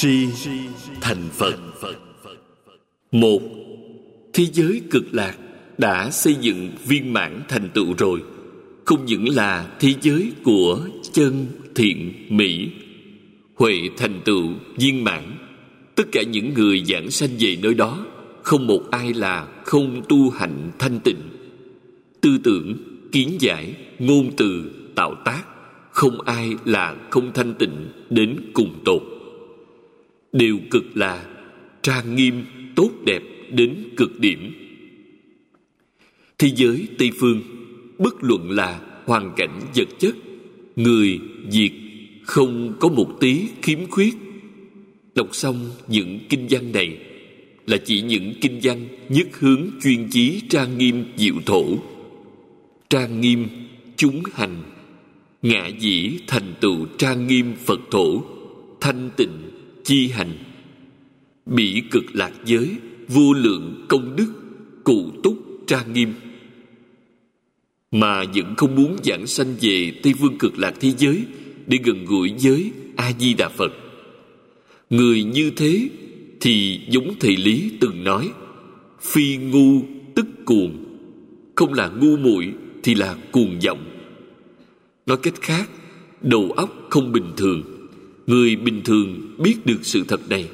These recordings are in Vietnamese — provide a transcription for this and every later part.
si thành phật. Một, thế giới cực lạc đã xây dựng viên mãn thành tựu rồi. Không những là thế giới của chân, thiện, mỹ, huệ thành tựu, viên mãn, tất cả những người giảng sanh về nơi đó, không một ai là không tu hành thanh tịnh. Tư tưởng, kiến giải, ngôn từ, tạo tác, không ai là không thanh tịnh đến cùng tột đều cực là trang nghiêm, tốt đẹp đến cực điểm. Thế giới tây phương, bất luận là hoàn cảnh vật chất, người, việc, không có một tí khiếm khuyết. Đọc xong những kinh văn này là chỉ những kinh văn nhất hướng chuyên chí trang nghiêm diệu thổ. Trang nghiêm, chúng hành, ngã dĩ thành tựu trang nghiêm phật thổ, thanh tịnh chi hành. Bị cực lạc giới, vô lượng công đức, cụ túc trang nghiêm. Mà vẫn không muốn giảng sanh về tây phương cực lạc thế giới để gần gũi với a di đà phật. Người như thế thì giống thầy lý từng nói, phi ngu tức cuồng. Không là ngu muội thì là cuồng vọng. Nói cách khác, đầu óc không bình thường người bình thường biết được sự thật này,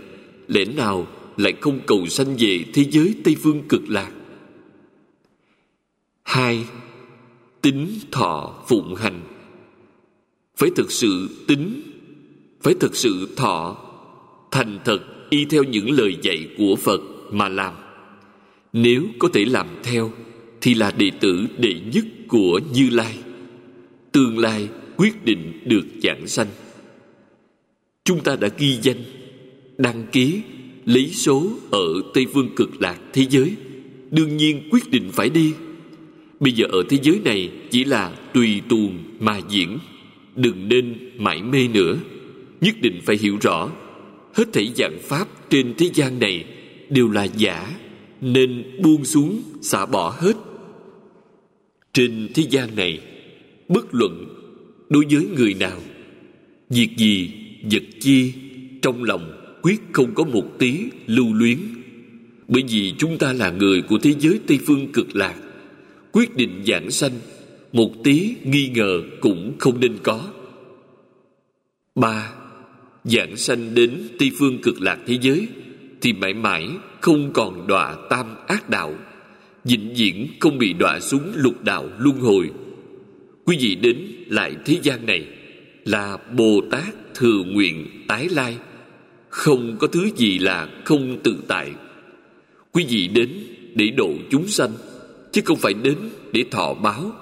lẽ nào lại không cầu sanh về thế giới tây phương cực lạc? Hai, tính thọ phụng hành. Phải thực sự tính, phải thực sự thọ, thành thật y theo những lời dạy của phật mà làm. Nếu có thể làm theo, thì là đệ tử đệ nhất của như lai. Tương lai quyết định được giảng sanh chúng ta đã ghi danh, đăng ký, lấy số ở tây phương cực lạc thế giới. Đương nhiên quyết định phải đi. Bây giờ ở thế giới này chỉ là tùy tuồng mà diễn. Đừng nên mãi mê nữa. Nhất định phải hiểu rõ. Hết thảy dạng pháp trên thế gian này đều là giả, nên buông xuống, xả bỏ hết. Trên thế gian này, bất luận đối với người nào, việc gì vật chi, trong lòng quyết không có một tí lưu luyến. Bởi vì chúng ta là người của thế giới tây phương cực lạc, quyết định giảng sanh, một tí nghi ngờ cũng không nên có. Ba, giảng sanh đến tây phương cực lạc thế giới thì mãi mãi không còn đọa tam ác đạo, vĩnh viễn không bị đọa xuống lục đạo luân hồi. Quý vị đến lại thế gian này là bồ tát thừa nguyện tái lai. Không có thứ gì là không tự tại. Quý vị đến để độ chúng sanh, chứ không phải đến để thọ báo.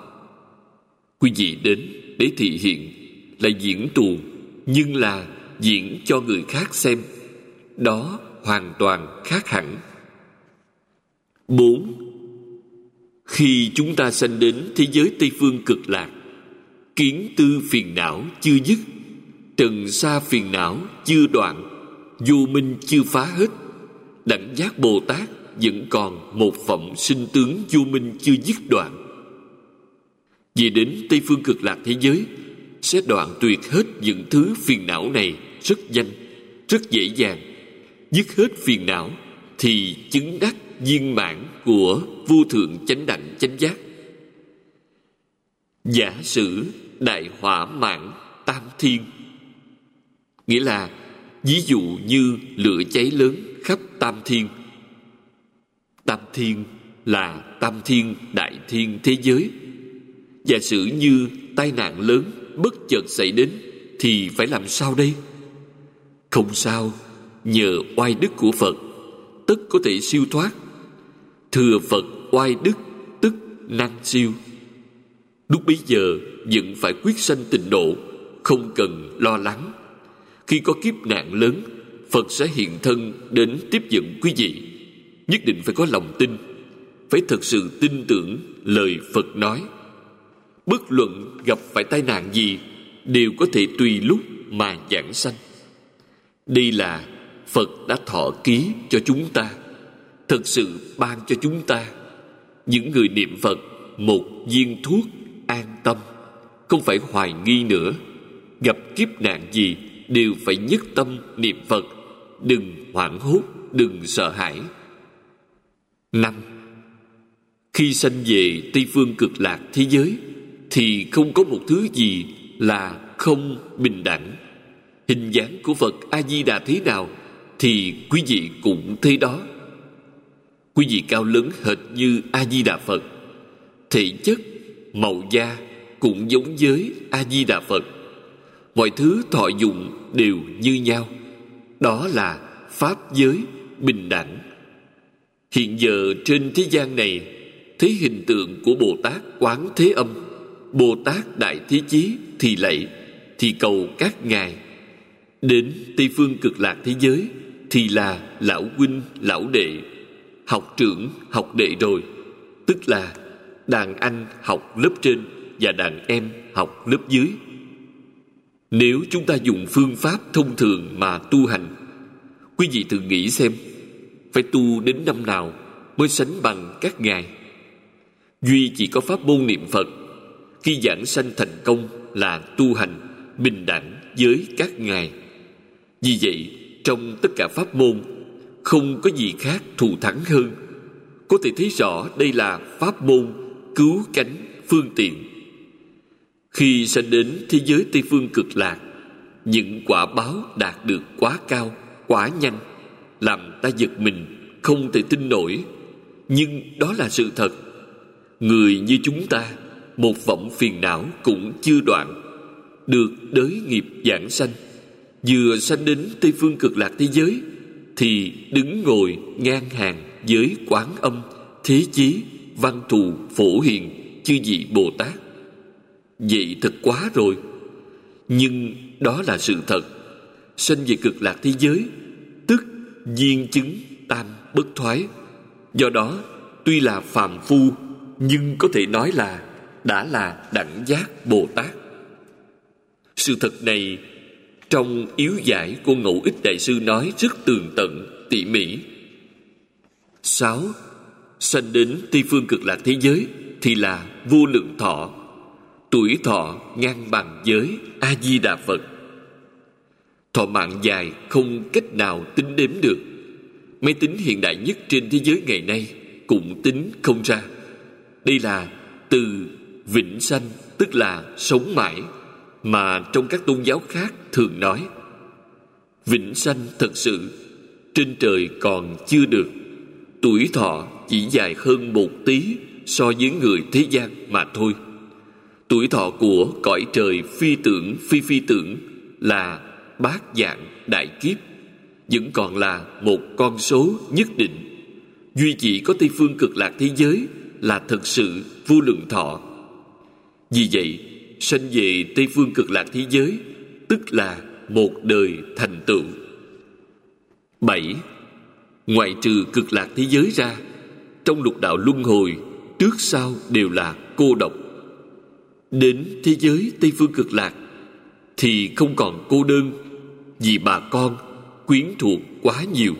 Quý vị đến để thị hiện là diễn tuồng, nhưng là diễn cho người khác xem. Đó hoàn toàn khác hẳn. Bốn. Khi chúng ta sanh đến thế giới tây phương cực lạc kiến tư phiền não chưa dứt, trần sa phiền não chưa đoạn, vô minh chưa phá hết. Đẳng giác bồ tát vẫn còn một phẩm sinh tướng vô minh chưa dứt đoạn. Về đến tây phương cực lạc thế giới, sẽ đoạn tuyệt hết những thứ phiền não này rất nhanh rất dễ dàng. Dứt hết phiền não thì chứng đắc viên mãn của vô thượng chánh đẳng chánh giác. Giả sử đại hỏa mãn tam thiên. Nghĩa là, ví dụ như lửa cháy lớn khắp tam thiên. Tam thiên là tam thiên đại thiên thế giới. Giả sử như tai nạn lớn bất chợt xảy đến, thì phải làm sao đây? Không sao, nhờ oai đức của phật tất có thể siêu thoát. Thừa phật, oai đức tức năng siêu lúc bấy giờ, vẫn phải quyết sanh tịnh độ, không cần lo lắng. Khi có kiếp nạn lớn, phật sẽ hiện thân đến tiếp dẫn quý vị. Nhất định phải có lòng tin, phải thật sự tin tưởng lời phật nói. Bất luận gặp phải tai nạn gì, đều có thể tùy lúc mà giảng sanh. Đây là phật đã thọ ký cho chúng ta, thật sự ban cho chúng ta. Những người niệm phật, một viên thuốc an tâm, không phải hoài nghi nữa. Gặp kiếp nạn gì đều phải nhất tâm niệm phật. Đừng hoảng hốt, đừng sợ hãi. Năm, khi sanh về tây phương cực lạc thế giới, thì không có một thứ gì là không bình đẳng. Hình dáng của phật a di đà thế nào thì quý vị cũng thế đó. Quý vị cao lớn hệt như a di đà phật. Thể chất màu da cũng giống với a di đà phật. Mọi thứ thọ dụng đều như nhau. Đó là pháp giới bình đẳng. Hiện giờ trên thế gian này, thấy hình tượng của bồ tát quán thế âm, bồ tát đại thế chí thì lạy, thì cầu các ngài. Đến tây phương cực lạc thế giới thì là lão huynh, lão đệ. Học trưởng, học đệ rồi. Tức là đàn anh học lớp trên và đàn em học lớp dưới. Nếu chúng ta dùng phương pháp thông thường mà tu hành, quý vị thử nghĩ xem, phải tu đến năm nào mới sánh bằng các ngài? Duy chỉ có pháp môn niệm phật, khi giảng sanh thành công là tu hành bình đẳng với các ngài. Vì vậy, trong tất cả pháp môn, không có gì khác thù thắng hơn. Có thể thấy rõ đây là pháp môn cứu cánh phương tiện. Khi sanh đến thế giới tây phương cực lạc, những quả báo đạt được quá cao, quá nhanh, làm ta giật mình, không thể tin nổi. Nhưng đó là sự thật. Người như chúng ta, một vọng phiền não cũng chưa đoạn, được đới nghiệp giảng sanh. Vừa sanh đến tây phương cực lạc thế giới, thì đứng ngồi ngang hàng với quán âm thế chí văn thù phổ hiền, chư vị bồ tát. Vậy thật quá rồi. Nhưng đó là sự thật. Sanh về cực lạc thế giới, tức viên chứng tam bất thoái. Do đó, tuy là phàm phu, nhưng có thể nói là đã là đẳng giác bồ tát. Sự thật này, trong yếu giải của ngẫu ích đại sư nói rất tường tận, tỉ mỉ. Sáu sanh đến tây phương cực lạc thế giới thì là vô lượng thọ. Tuổi thọ ngang bằng giới a di đà phật. Thọ mạng dài không cách nào tính đếm được. Máy tính hiện đại nhất trên thế giới ngày nay cũng tính không ra. Đây là từ vĩnh sanh, tức là sống mãi, mà trong các tôn giáo khác thường nói. Vĩnh sanh thật sự, trên trời còn chưa được tuổi thọ chỉ dài hơn một tí so với người thế gian mà thôi. Tuổi thọ của cõi trời phi tưởng, phi phi tưởng là bát dạng đại kiếp, vẫn còn là một con số nhất định. Duy chỉ có tây phương cực lạc thế giới là thật sự vô lượng thọ. Vì vậy, sanh về tây phương cực lạc thế giới, tức là một đời thành tựu. Bảy ngoại trừ cực lạc thế giới ra, trong lục đạo luân hồi, trước sau đều là cô độc. Đến thế giới tây phương cực lạc thì không còn cô đơn, vì bà con quyến thuộc quá nhiều.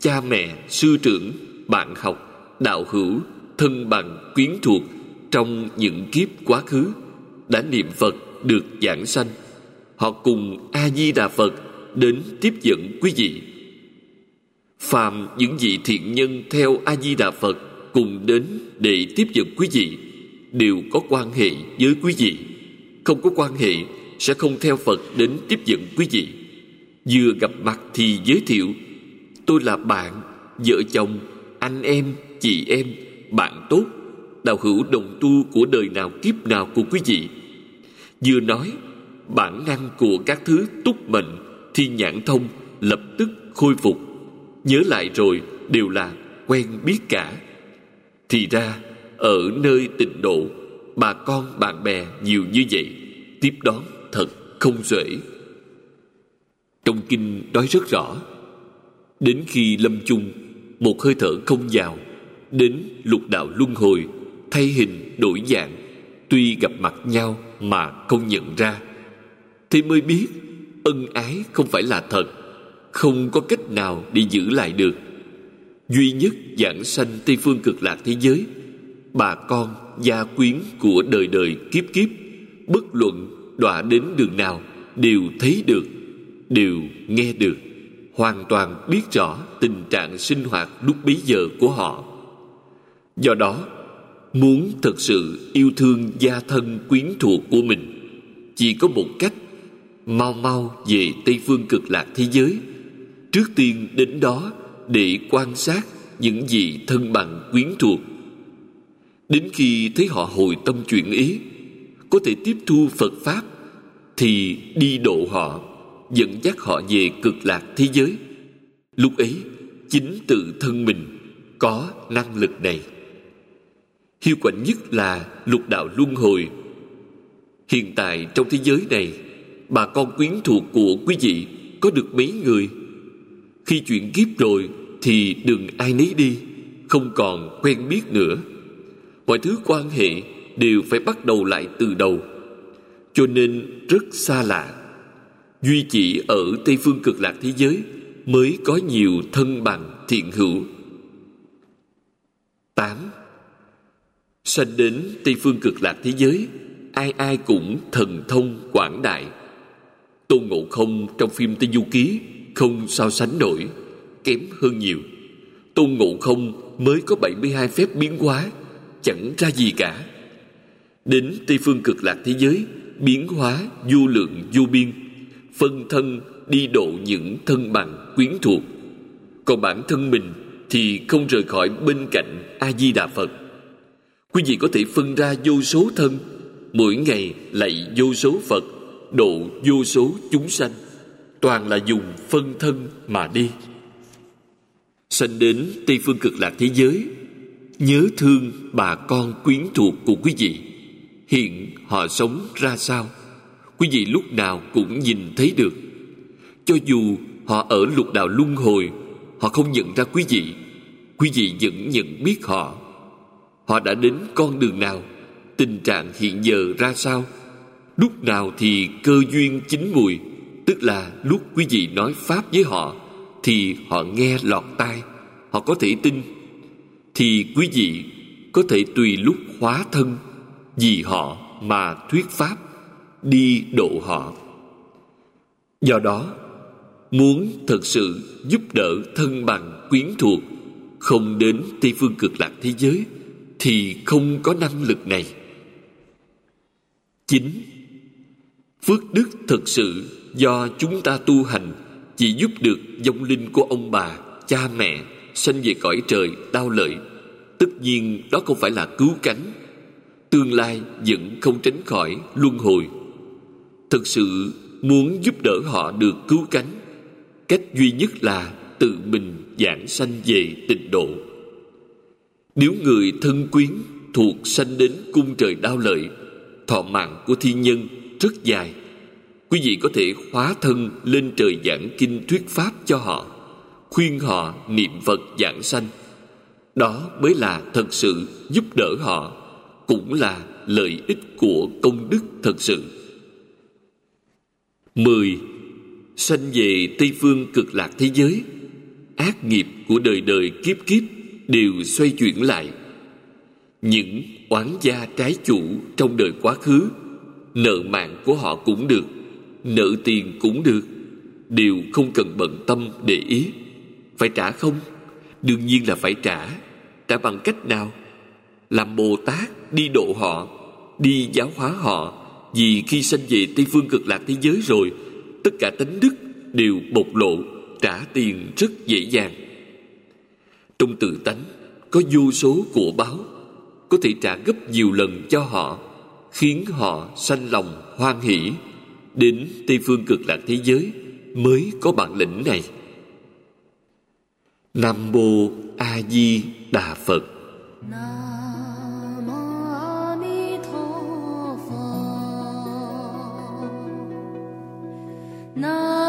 Cha mẹ, sư trưởng, bạn học, đạo hữu, thân bằng, quyến thuộc trong những kiếp quá khứ đã niệm phật được giảng sanh. Họ cùng a di đà phật đến tiếp dẫn quý vị phàm những vị thiện nhân theo a di đà phật cùng đến để tiếp dẫn quý vị đều có quan hệ với quý vị. Không có quan hệ sẽ không theo phật đến tiếp dẫn quý vị. Vừa gặp mặt thì giới thiệu, tôi là bạn, vợ chồng, anh em, chị em, bạn tốt, đạo hữu đồng tu của đời nào kiếp nào của quý vị. Vừa nói, bản năng của các thứ túc mệnh thi nhãn thông lập tức khôi phục nhớ lại rồi đều là quen biết cả. Thì ra, ở nơi tịnh độ, bà con bạn bè nhiều như vậy, tiếp đón thật không dễ. Trong kinh nói rất rõ, đến khi lâm chung, một hơi thở không vào, đến lục đạo luân hồi, thay hình đổi dạng, tuy gặp mặt nhau mà không nhận ra. Thì mới biết, ân ái không phải là thật không có cách nào để giữ lại được. Duy nhất giảng sanh tây phương cực lạc thế giới, bà con gia quyến của đời đời kiếp kiếp, bất luận đọa đến đường nào đều thấy được, đều nghe được, hoàn toàn biết rõ tình trạng sinh hoạt lúc bấy giờ của họ. Do đó, muốn thật sự yêu thương gia thân quyến thuộc của mình, chỉ có một cách, mau mau về tây phương cực lạc thế giới trước tiên đến đó để quan sát những gì thân bằng quyến thuộc. Đến khi thấy họ hồi tâm chuyển ý, có thể tiếp thu phật pháp, thì đi độ họ, dẫn dắt họ về cực lạc thế giới. Lúc ấy, chính tự thân mình có năng lực này. Hiệu quả nhất là lục đạo luân hồi. Hiện tại trong thế giới này, bà con quyến thuộc của quý vị có được mấy người? Khi chuyện kiếp rồi thì đừng ai nấy đi, không còn quen biết nữa. Mọi thứ quan hệ đều phải bắt đầu lại từ đầu. Cho nên rất xa lạ, duy chỉ ở tây phương cực lạc thế giới mới có nhiều thân bằng thiện hữu. 8. Sanh đến Tây phương cực lạc thế giới, Ai ai cũng thần thông quảng đại. Tôn Ngộ Không trong phim Tây Du Ký không so sánh nổi, Kém hơn nhiều. Tôn Ngộ Không mới có 72 phép biến hóa, Chẳng ra gì cả. Đến Tây phương cực lạc thế giới, Biến hóa, vô lượng, vô biên, Phân thân đi độ những thân bằng quyến thuộc. Còn bản thân mình Thì không rời khỏi bên cạnh A-di-đà Phật. Quý vị có thể phân ra vô số thân, Mỗi ngày lạy vô số Phật, Độ vô số chúng sanh. Toàn là dùng phân thân mà đi. Sanh đến Tây Phương Cực Lạc thế giới, Nhớ thương bà con quyến thuộc của quý vị. Hiện họ sống ra sao, Quý vị lúc nào cũng nhìn thấy được. Cho dù họ ở lục đạo luân hồi, Họ không nhận ra quý vị. Quý vị vẫn nhận biết họ. Họ đã đến con đường nào, Tình trạng hiện giờ ra sao? Lúc nào thì cơ duyên chín mùi Tức là lúc quý vị nói Pháp với họ, Thì họ nghe lọt tai, Họ có thể tin. Thì quý vị có thể tùy lúc hóa thân, Vì họ mà thuyết Pháp, Đi độ họ. Do đó, Muốn thật sự giúp đỡ thân bằng quyến thuộc Không đến Tây Phương cực lạc thế giới, Thì không có năng lực này. Chính Phước đức thật sự do chúng ta tu hành Chỉ giúp được dòng linh của ông bà, cha mẹ Sanh về cõi trời đau lợi. Tất nhiên đó không phải là cứu cánh. Tương lai vẫn không tránh khỏi luân hồi. Thực sự muốn giúp đỡ họ được cứu cánh Cách duy nhất là tự mình giảng sanh về tịnh độ. Nếu người thân quyến thuộc sanh đến cung trời đau lợi Thọ mạng của thiên nhân rất dài. Quý vị có thể hóa thân lên trời giảng kinh thuyết pháp cho họ, Khuyên họ niệm Phật giảng sanh. Đó mới là thật sự giúp đỡ họ, Cũng là lợi ích của công đức thật sự. 10. Sanh về Tây Phương cực lạc thế giới. Ác nghiệp của đời đời kiếp kiếp Đều xoay chuyển lại. Những oán gia trái chủ trong đời quá khứ, Nợ mạng của họ cũng được. Nợ tiền cũng được, Đều không cần bận tâm để ý. Phải trả không? Đương nhiên là phải trả. Trả bằng cách nào? Làm Bồ Tát đi độ họ, Đi giáo hóa họ. Vì khi sanh về Tây Phương cực lạc thế giới rồi, Tất cả tánh đức đều bộc lộ, Trả tiền rất dễ dàng. Trong tự tánh, Có vô số của báo, Có thể trả gấp nhiều lần cho họ, Khiến họ sanh lòng hoan hỷ. Đến Tây Phương cực lạc thế giới Mới có bản lĩnh này. Nam Mô A Di Đà Phật. Nam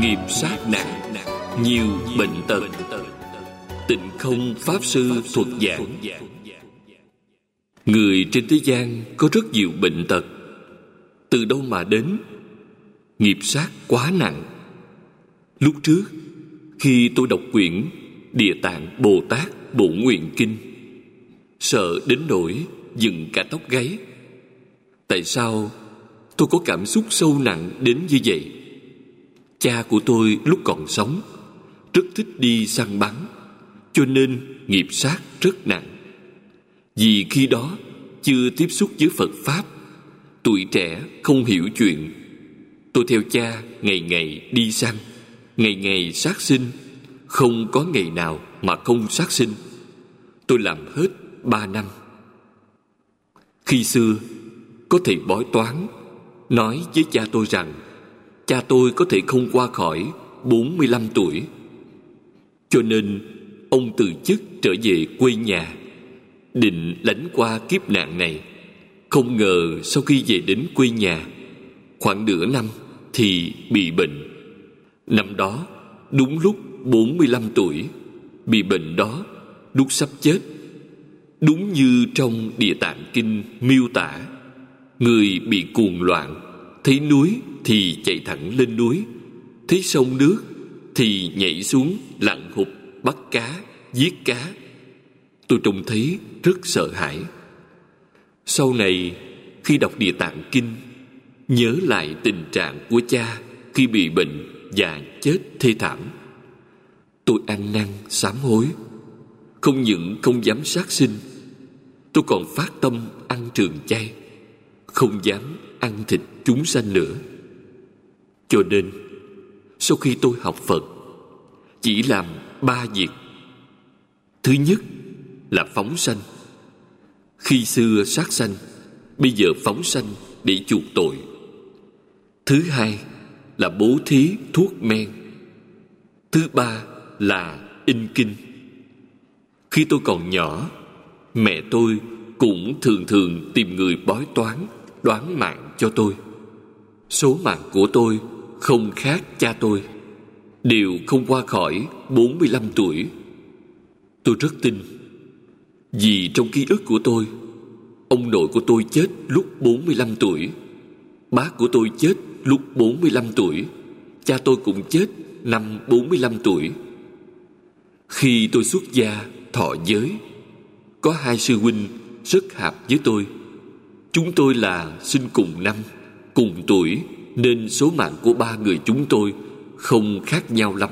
nghiệp sát nặng, nhiều bệnh tật. Tịnh không pháp sư thuật giảng. Người trên thế gian có rất nhiều bệnh tật. Từ đâu mà đến? Nghiệp sát quá nặng. Lúc trước, khi tôi đọc quyển địa tạng bồ tát bộ nguyện kinh, sợ đến nỗi dựng cả tóc gáy. Tại sao tôi có cảm xúc sâu nặng đến như vậy? Cha của tôi lúc còn sống, rất thích đi săn bắn, cho nên nghiệp sát rất nặng. Vì khi đó chưa tiếp xúc với phật pháp, tuổi trẻ không hiểu chuyện. Tôi theo cha ngày ngày đi săn, ngày ngày sát sinh, không có ngày nào mà không sát sinh. Tôi làm hết ba năm. Khi xưa, có thầy bói toán nói với cha tôi rằng cha tôi có thể không qua khỏi 45 tuổi. Cho nên ông từ chức trở về quê nhà, định lánh qua kiếp nạn này. Không ngờ sau khi về đến quê nhà, khoảng nửa năm thì bị bệnh. Năm đó, đúng lúc 45 tuổi, bị bệnh đó, lúc sắp chết. Đúng như trong Địa Tạng Kinh miêu tả, người bị cuồng loạn, thấy núi thì chạy thẳng lên núi, thấy sông nước thì nhảy xuống lặn hụt bắt cá, giết cá. Tôi trông thấy rất sợ hãi. Sau này, khi đọc địa tạng kinh, nhớ lại tình trạng của cha khi bị bệnh và chết thê thảm. Tôi ăn năn, sám hối. Không những không dám sát sinh, tôi còn phát tâm ăn trường chay, không dám ăn thịt chúng sanh nữa. Cho nên, sau khi tôi học phật, chỉ làm ba việc. Thứ nhất là phóng sanh. Khi xưa sát sanh, bây giờ phóng sanh để chuộc tội. Thứ hai là bố thí thuốc men. Thứ ba là in kinh. Khi tôi còn nhỏ, mẹ tôi cũng thường thường tìm người bói toán, đoán mạng cho tôi số mạng của tôi không khác cha tôi đều không qua khỏi 45 tuổi. Tôi rất tin vì trong ký ức của tôi ông nội của tôi chết lúc 45 tuổi, bác của tôi chết lúc 45 tuổi, cha tôi cũng chết năm 45 tuổi. Khi tôi xuất gia thọ giới, có hai sư huynh rất hợp với tôi. Chúng tôi là sinh cùng năm, cùng tuổi nên số mạng của ba người chúng tôi không khác nhau lắm.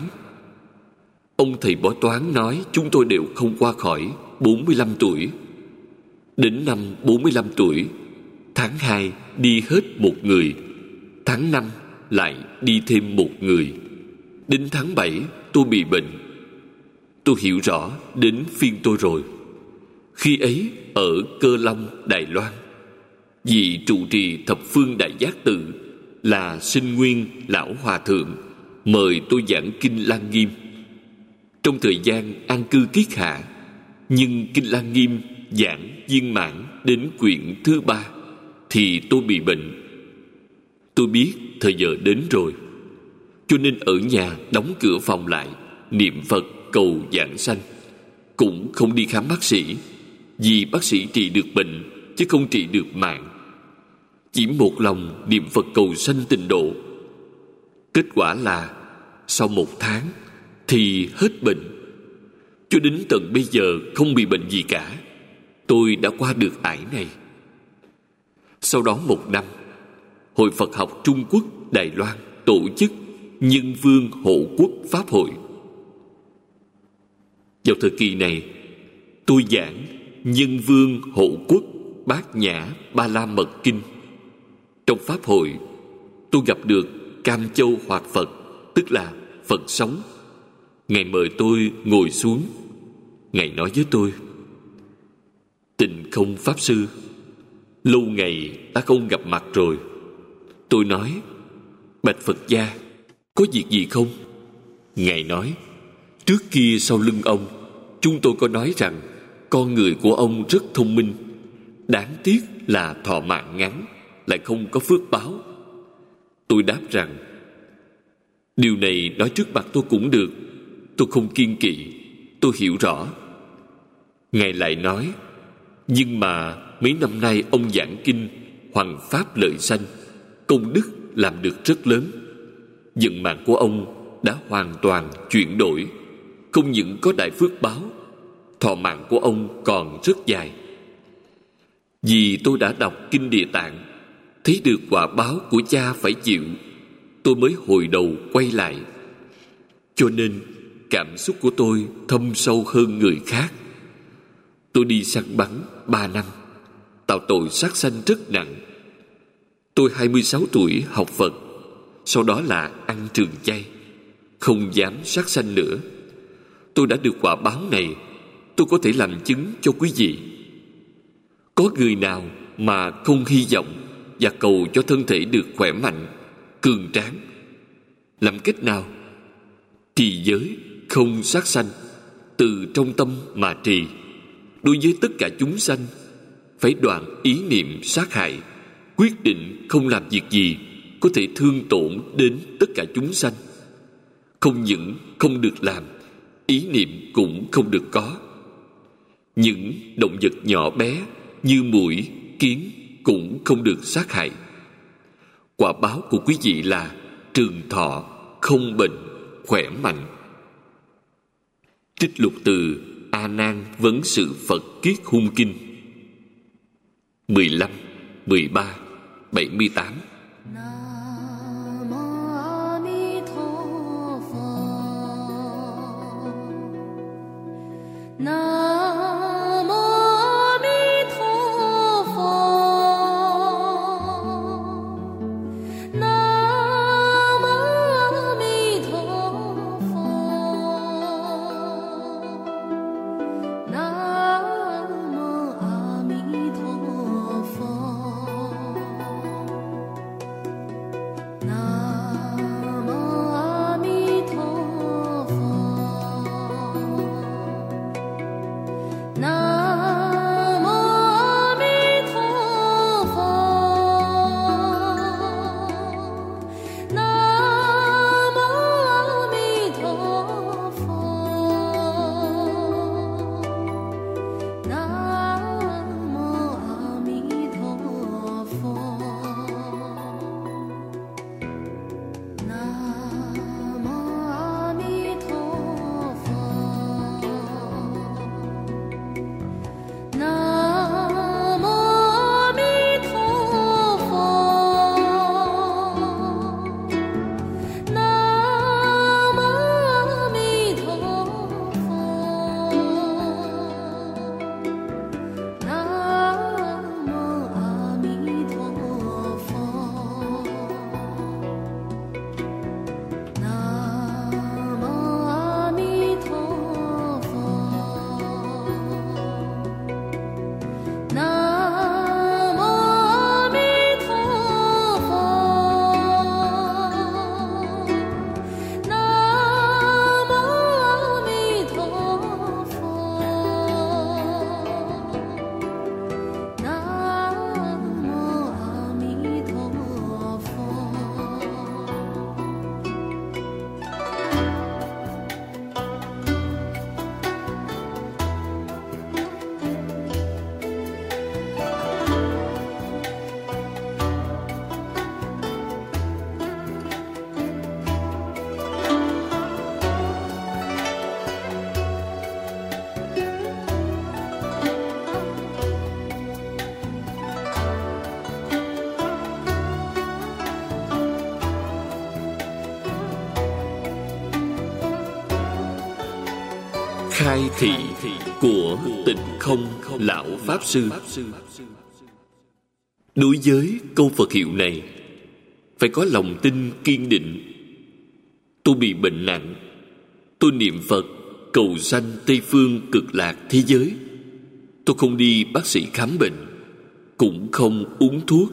Ông thầy bói toán nói chúng tôi đều không qua khỏi 45 tuổi. Đến năm 45 tuổi, tháng 2 đi hết một người, tháng 5 lại đi thêm một người. Đến tháng 7 tôi bị bệnh. Tôi hiểu rõ đến phiên tôi rồi. Khi ấy ở Cơ Long, Đài Loan, vì trụ trì thập phương đại giác tự là sinh nguyên lão hòa thượng mời tôi giảng kinh Lăng Nghiêm. Trong thời gian an cư kiết hạ, nhưng kinh Lăng Nghiêm giảng viên mãn đến quyển thứ ba thì tôi bị bệnh. Tôi biết thời giờ đến rồi, cho nên ở nhà đóng cửa phòng lại, niệm Phật cầu giảng sanh. Cũng không đi khám bác sĩ, vì bác sĩ trị được bệnh chứ không trị được mạng chỉ một lòng niệm Phật cầu sanh tịnh độ. Kết quả là sau một tháng thì hết bệnh. Cho đến tận bây giờ không bị bệnh gì cả. Tôi đã qua được ải này. Sau đó một năm, Hội Phật học Trung Quốc Đài Loan tổ chức Nhân Vương Hộ Quốc Pháp Hội. Vào thời kỳ này, tôi giảng Nhân Vương Hộ Quốc Bát Nhã Ba La Mật Kinh trong Pháp hội, tôi gặp được Cam Châu Hoạt Phật, tức là Phật sống. Ngài mời tôi ngồi xuống. Ngài nói với tôi, Tình không Pháp Sư, lâu ngày ta không gặp mặt rồi. Tôi nói, Bạch Phật gia, có việc gì không? Ngài nói, trước kia sau lưng ông, chúng tôi có nói rằng con người của ông rất thông minh, đáng tiếc là thọ mạng ngắn lại không có phước báo. Tôi đáp rằng, điều này nói trước mặt tôi cũng được, tôi không kiên kỵ, tôi hiểu rõ. Ngài lại nói, nhưng mà mấy năm nay ông giảng kinh hoàng pháp lợi sanh, công đức làm được rất lớn. Vận mạng của ông đã hoàn toàn chuyển đổi, không những có đại phước báo, thọ mạng của ông còn rất dài. Vì tôi đã đọc kinh địa tạng thấy được quả báo của cha phải chịu, tôi mới hồi đầu quay lại. Cho nên, cảm xúc của tôi thâm sâu hơn người khác. Tôi đi săn bắn ba năm, tạo tội sát sanh rất nặng. Tôi 26 tuổi học Phật, sau đó là ăn trường chay, không dám sát sanh nữa. Tôi đã được quả báo này, tôi có thể làm chứng cho quý vị. Có người nào mà không hy vọng và cầu cho thân thể được khỏe mạnh, cường tráng. Làm cách nào? Trì giới không sát sanh, từ trong tâm mà trì. Đối với tất cả chúng sanh, phải đoạn ý niệm sát hại, quyết định không làm việc gì có thể thương tổn đến tất cả chúng sanh. Không những không được làm, ý niệm cũng không được có. Những động vật nhỏ bé như muỗi kiến cũng không được sát hại. Quả báo của quý vị là trường thọ không bệnh khỏe mạnh. Trích lục từ a nan vấn sự phật kiết hung kinh. 15, 13, 78 Nam mô A Di Đà Phật. Nam khai thị của tịnh không lão pháp sư. Đối với câu phật hiệu này, phải có lòng tin kiên định. Tôi bị bệnh nặng, tôi niệm phật, cầu sanh tây phương cực lạc thế giới. Tôi không đi bác sĩ khám bệnh, cũng không uống thuốc.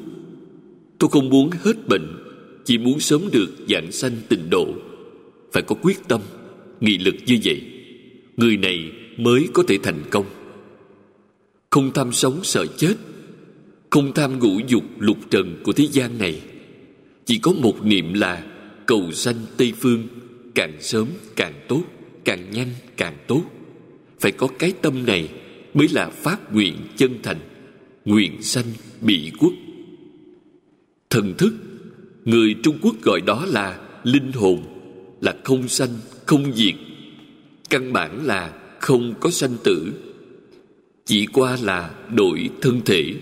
Tôi không muốn hết bệnh, chỉ muốn sớm được dạng sanh tịnh độ. Phải có quyết tâm, nghị lực như vậy người này mới có thể thành công. Không tham sống sợ chết, không tham ngũ dục lục trần của thế gian này. Chỉ có một niệm là cầu sanh tây phương, càng sớm càng tốt, càng nhanh càng tốt. Phải có cái tâm này mới là phát nguyện chân thành, nguyện sanh bị quốc. Thần thức, người trung quốc gọi đó là linh hồn, là không sanh, không diệt căn bản là không có sanh tử. Chỉ qua là đổi thân thể,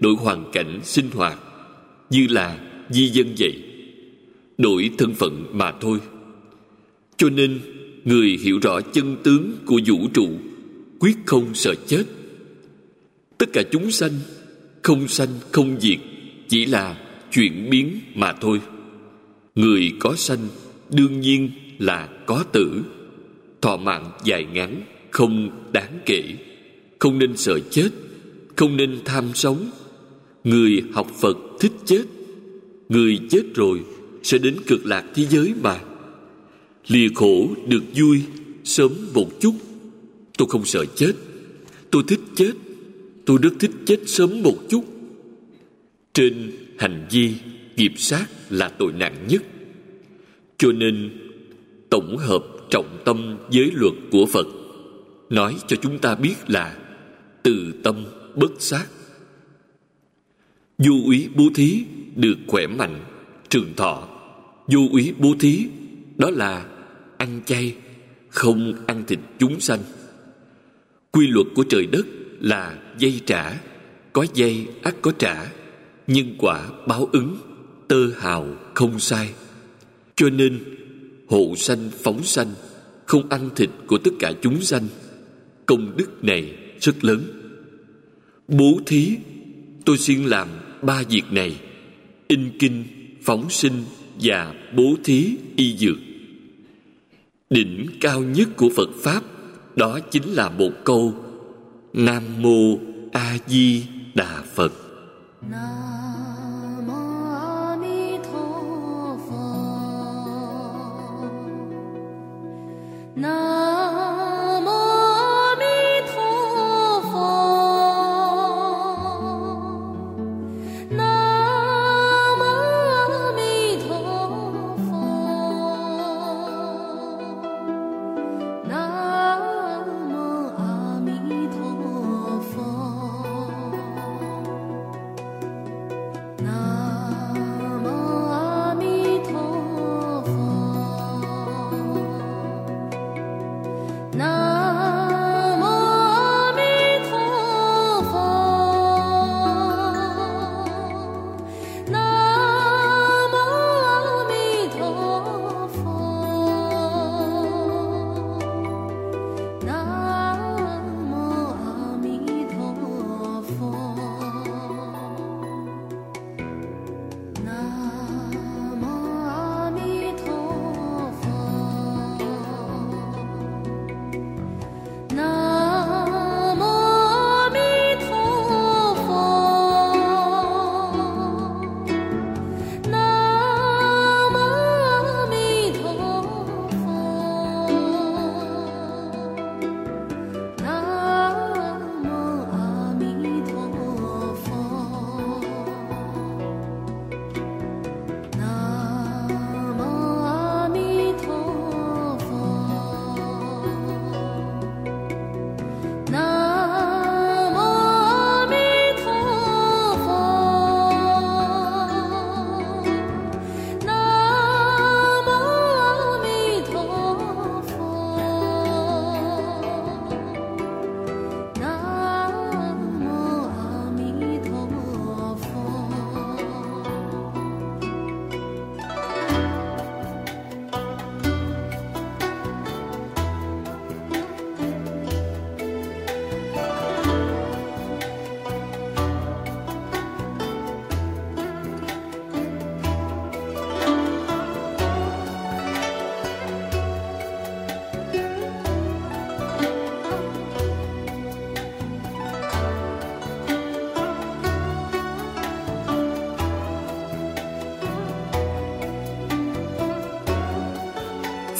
đổi hoàn cảnh sinh hoạt, như là di dân vậy. Đổi thân phận mà thôi. Cho nên, người hiểu rõ chân tướng của vũ trụ, quyết không sợ chết. Tất cả chúng sanh, không sanh, không diệt, chỉ là chuyển biến mà thôi. Người có sanh, đương nhiên là có tử thọ mạng dài ngắn, không đáng kể. Không nên sợ chết, không nên tham sống. Người học phật thích chết, người chết rồi sẽ đến cực lạc thế giới mà. Lìa khổ được vui sớm một chút. Tôi không sợ chết, tôi thích chết, tôi rất thích chết sớm một chút. Trên hành vi nghiệp sát là tội nặng nhất. Cho nên tổng hợp trọng tâm giới luật của phật. Nói cho chúng ta biết là từ tâm bất sát. Du úy bố thí được khỏe mạnh, trường thọ. Du úy bố thí, đó là ăn chay, không ăn thịt chúng sanh. Quy luật của trời đất là dây trả, có dây ắt có trả nhân quả báo ứng, tơ hào không sai. Cho nên hộ sanh phóng sanh, không ăn thịt của tất cả chúng sanh. Công đức này rất lớn. Bố thí, tôi xin làm ba việc này. In kinh, phóng sinh và bố thí y dược. Đỉnh cao nhất của phật pháp, đó chính là một câu nam mô a di đà phật. Nam 那。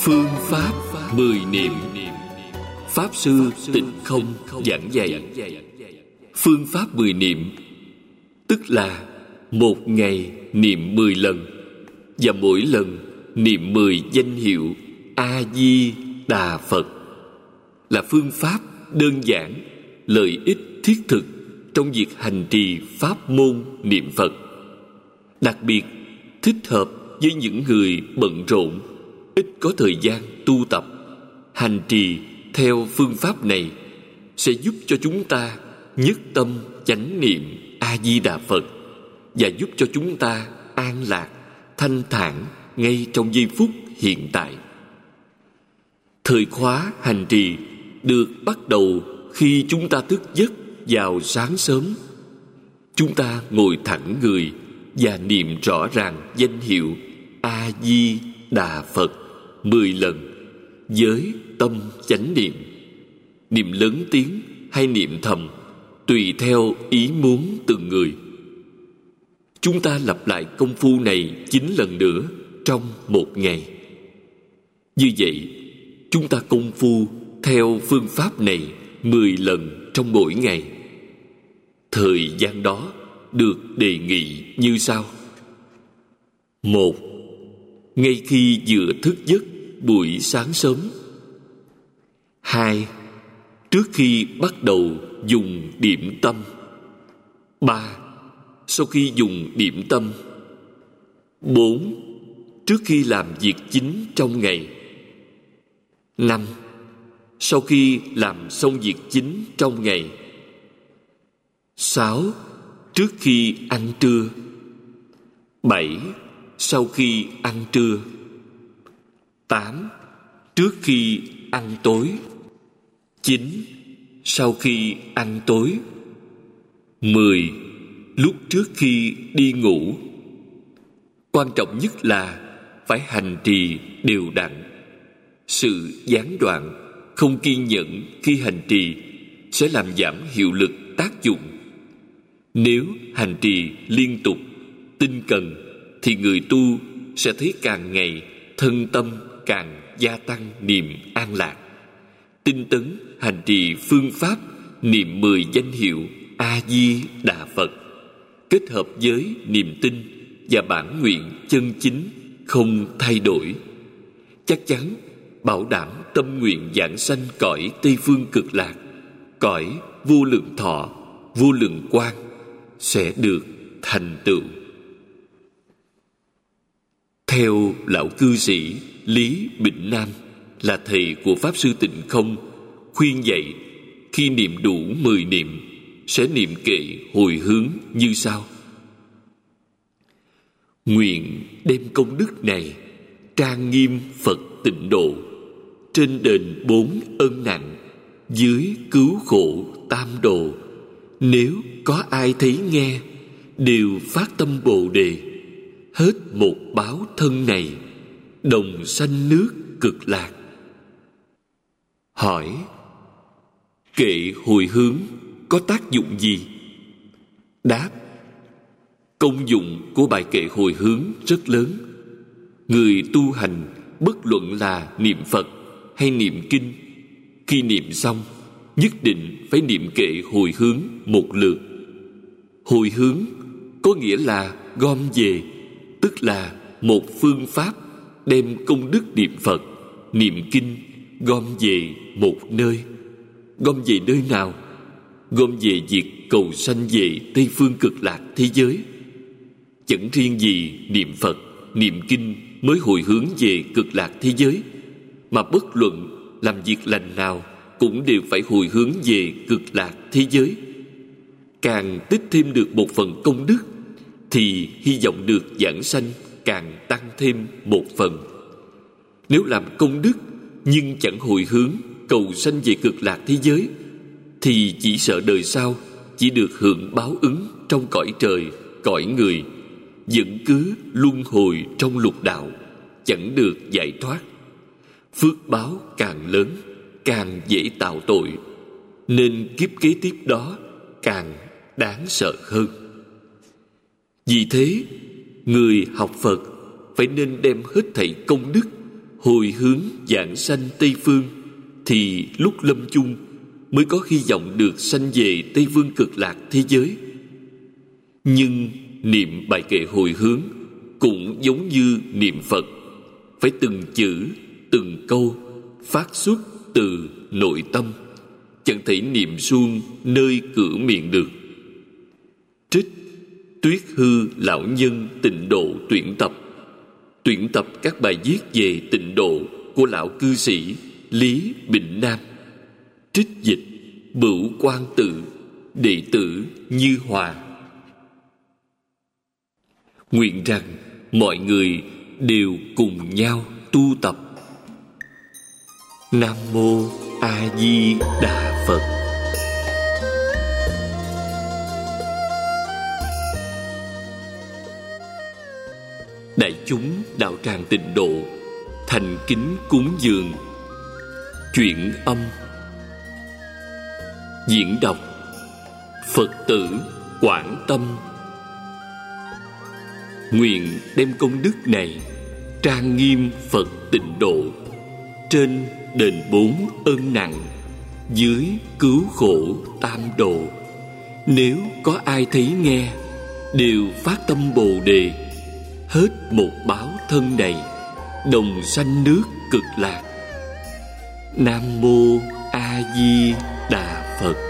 Phương pháp mười niệm. Pháp sư tịnh không giảng dạy. Phương pháp mười niệm, tức là một ngày niệm mười lần và mỗi lần niệm mười danh hiệu a di đà phật là phương pháp đơn giản, lợi ích thiết thực trong việc hành trì pháp môn niệm phật, đặc biệt thích hợp với những người bận rộn ít có thời gian tu tập, hành trì theo phương pháp này sẽ giúp cho chúng ta nhất tâm chánh niệm a di đà phật và giúp cho chúng ta an lạc, thanh thản ngay trong giây phút hiện tại. Thời khóa hành trì được bắt đầu khi chúng ta thức giấc vào sáng sớm. Chúng ta ngồi thẳng người và niệm rõ ràng danh hiệu a di đà phật mười lần với tâm chánh niệm. Niệm lớn tiếng hay niệm thầm tùy theo ý muốn từng người. Chúng ta lặp lại công phu này chín lần nữa trong một ngày. Như vậy, chúng ta công phu theo phương pháp này mười lần trong mỗi ngày. Thời gian đó được đề nghị như sau. Một ngay khi vừa thức giấc buổi sáng sớm. Hai, trước khi bắt đầu dùng điểm tâm. Ba, sau khi dùng điểm tâm. Bốn, trước khi làm việc chính trong ngày. Năm, sau khi làm xong việc chính trong ngày. Sáu, trước khi ăn trưa. Bảy sau khi ăn trưa. Tám, trước khi ăn tối. Chín, sau khi ăn tối. Mười, lúc trước khi đi ngủ. Quan trọng nhất là phải hành trì đều đặn. Sự gián đoạn, không kiên nhẫn khi hành trì sẽ làm giảm hiệu lực tác dụng. Nếu hành trì liên tục, tinh cần thì người tu sẽ thấy càng ngày thân tâm càng gia tăng niềm an lạc. Tinh tấn hành trì phương pháp niệm mười danh hiệu a di đà phật, kết hợp với niềm tin và bản nguyện chân chính không thay đổi. Chắc chắn bảo đảm tâm nguyện giảng sanh cõi tây phương cực lạc, cõi vô lượng thọ, vô lượng quan sẽ được thành tựu theo lão cư sĩ lý bình nam là thầy của pháp sư tịnh không, khuyên dạy khi niệm đủ mười niệm sẽ niệm kệ hồi hướng như sau. Nguyện đem công đức này trang nghiêm phật tịnh độ trên đền bốn ân nặng dưới cứu khổ tam đồ. Nếu có ai thấy nghe, đều phát tâm bồ đề hết một báo thân này, đồng sanh nước cực lạc. Hỏi, kệ hồi hướng có tác dụng gì? Đáp, công dụng của bài kệ hồi hướng rất lớn. Người tu hành, bất luận là niệm phật hay niệm kinh, khi niệm xong, nhất định phải niệm kệ hồi hướng một lượt. Hồi hướng có nghĩa là gom về tức là một phương pháp đem công đức niệm phật, niệm kinh, gom về một nơi. Gom về nơi nào? Gom về việc cầu sanh về tây phương cực lạc thế giới. Chẳng riêng gì niệm phật, niệm kinh mới hồi hướng về cực lạc thế giới, mà bất luận làm việc lành nào cũng đều phải hồi hướng về cực lạc thế giới. Càng tích thêm được một phần công đức thì hy vọng được giảng sanh càng tăng thêm một phần. Nếu làm công đức nhưng chẳng hồi hướng cầu sanh về cực lạc thế giới, thì chỉ sợ đời sau chỉ được hưởng báo ứng trong cõi trời, cõi người, vẫn cứ luân hồi trong lục đạo, chẳng được giải thoát. Phước báo càng lớn, càng dễ tạo tội, nên kiếp kế tiếp đó càng đáng sợ hơn vì thế, người học phật phải nên đem hết thảy công đức, hồi hướng dạng sanh tây phương thì lúc lâm chung mới có hy vọng được sanh về tây phương cực lạc thế giới. Nhưng niệm bài kệ hồi hướng cũng giống như niệm phật, phải từng chữ, từng câu phát xuất từ nội tâm, chẳng thể niệm suông nơi cửa miệng được tuyết hư lão nhân tịnh độ tuyển tập. Tuyển tập các bài viết về tịnh độ của lão cư sĩ lý bình nam. Trích dịch bửu quan tự, đệ tử như hòa. Nguyện rằng mọi người đều cùng nhau tu tập. Nam mô a di đà phật. Chúng đạo tràng tịnh độ, thành kính cúng dường. Chuyện âm. Diễn đọc. Phật tử quảng tâm. Nguyện đem công đức này trang nghiêm phật tịnh độ trên đền bốn ơn nặng dưới cứu khổ tam độ nếu có ai thấy nghe, đều phát tâm bồ đề hết một báo thân này đồng sanh nước cực lạc. Nam mô a di đà phật.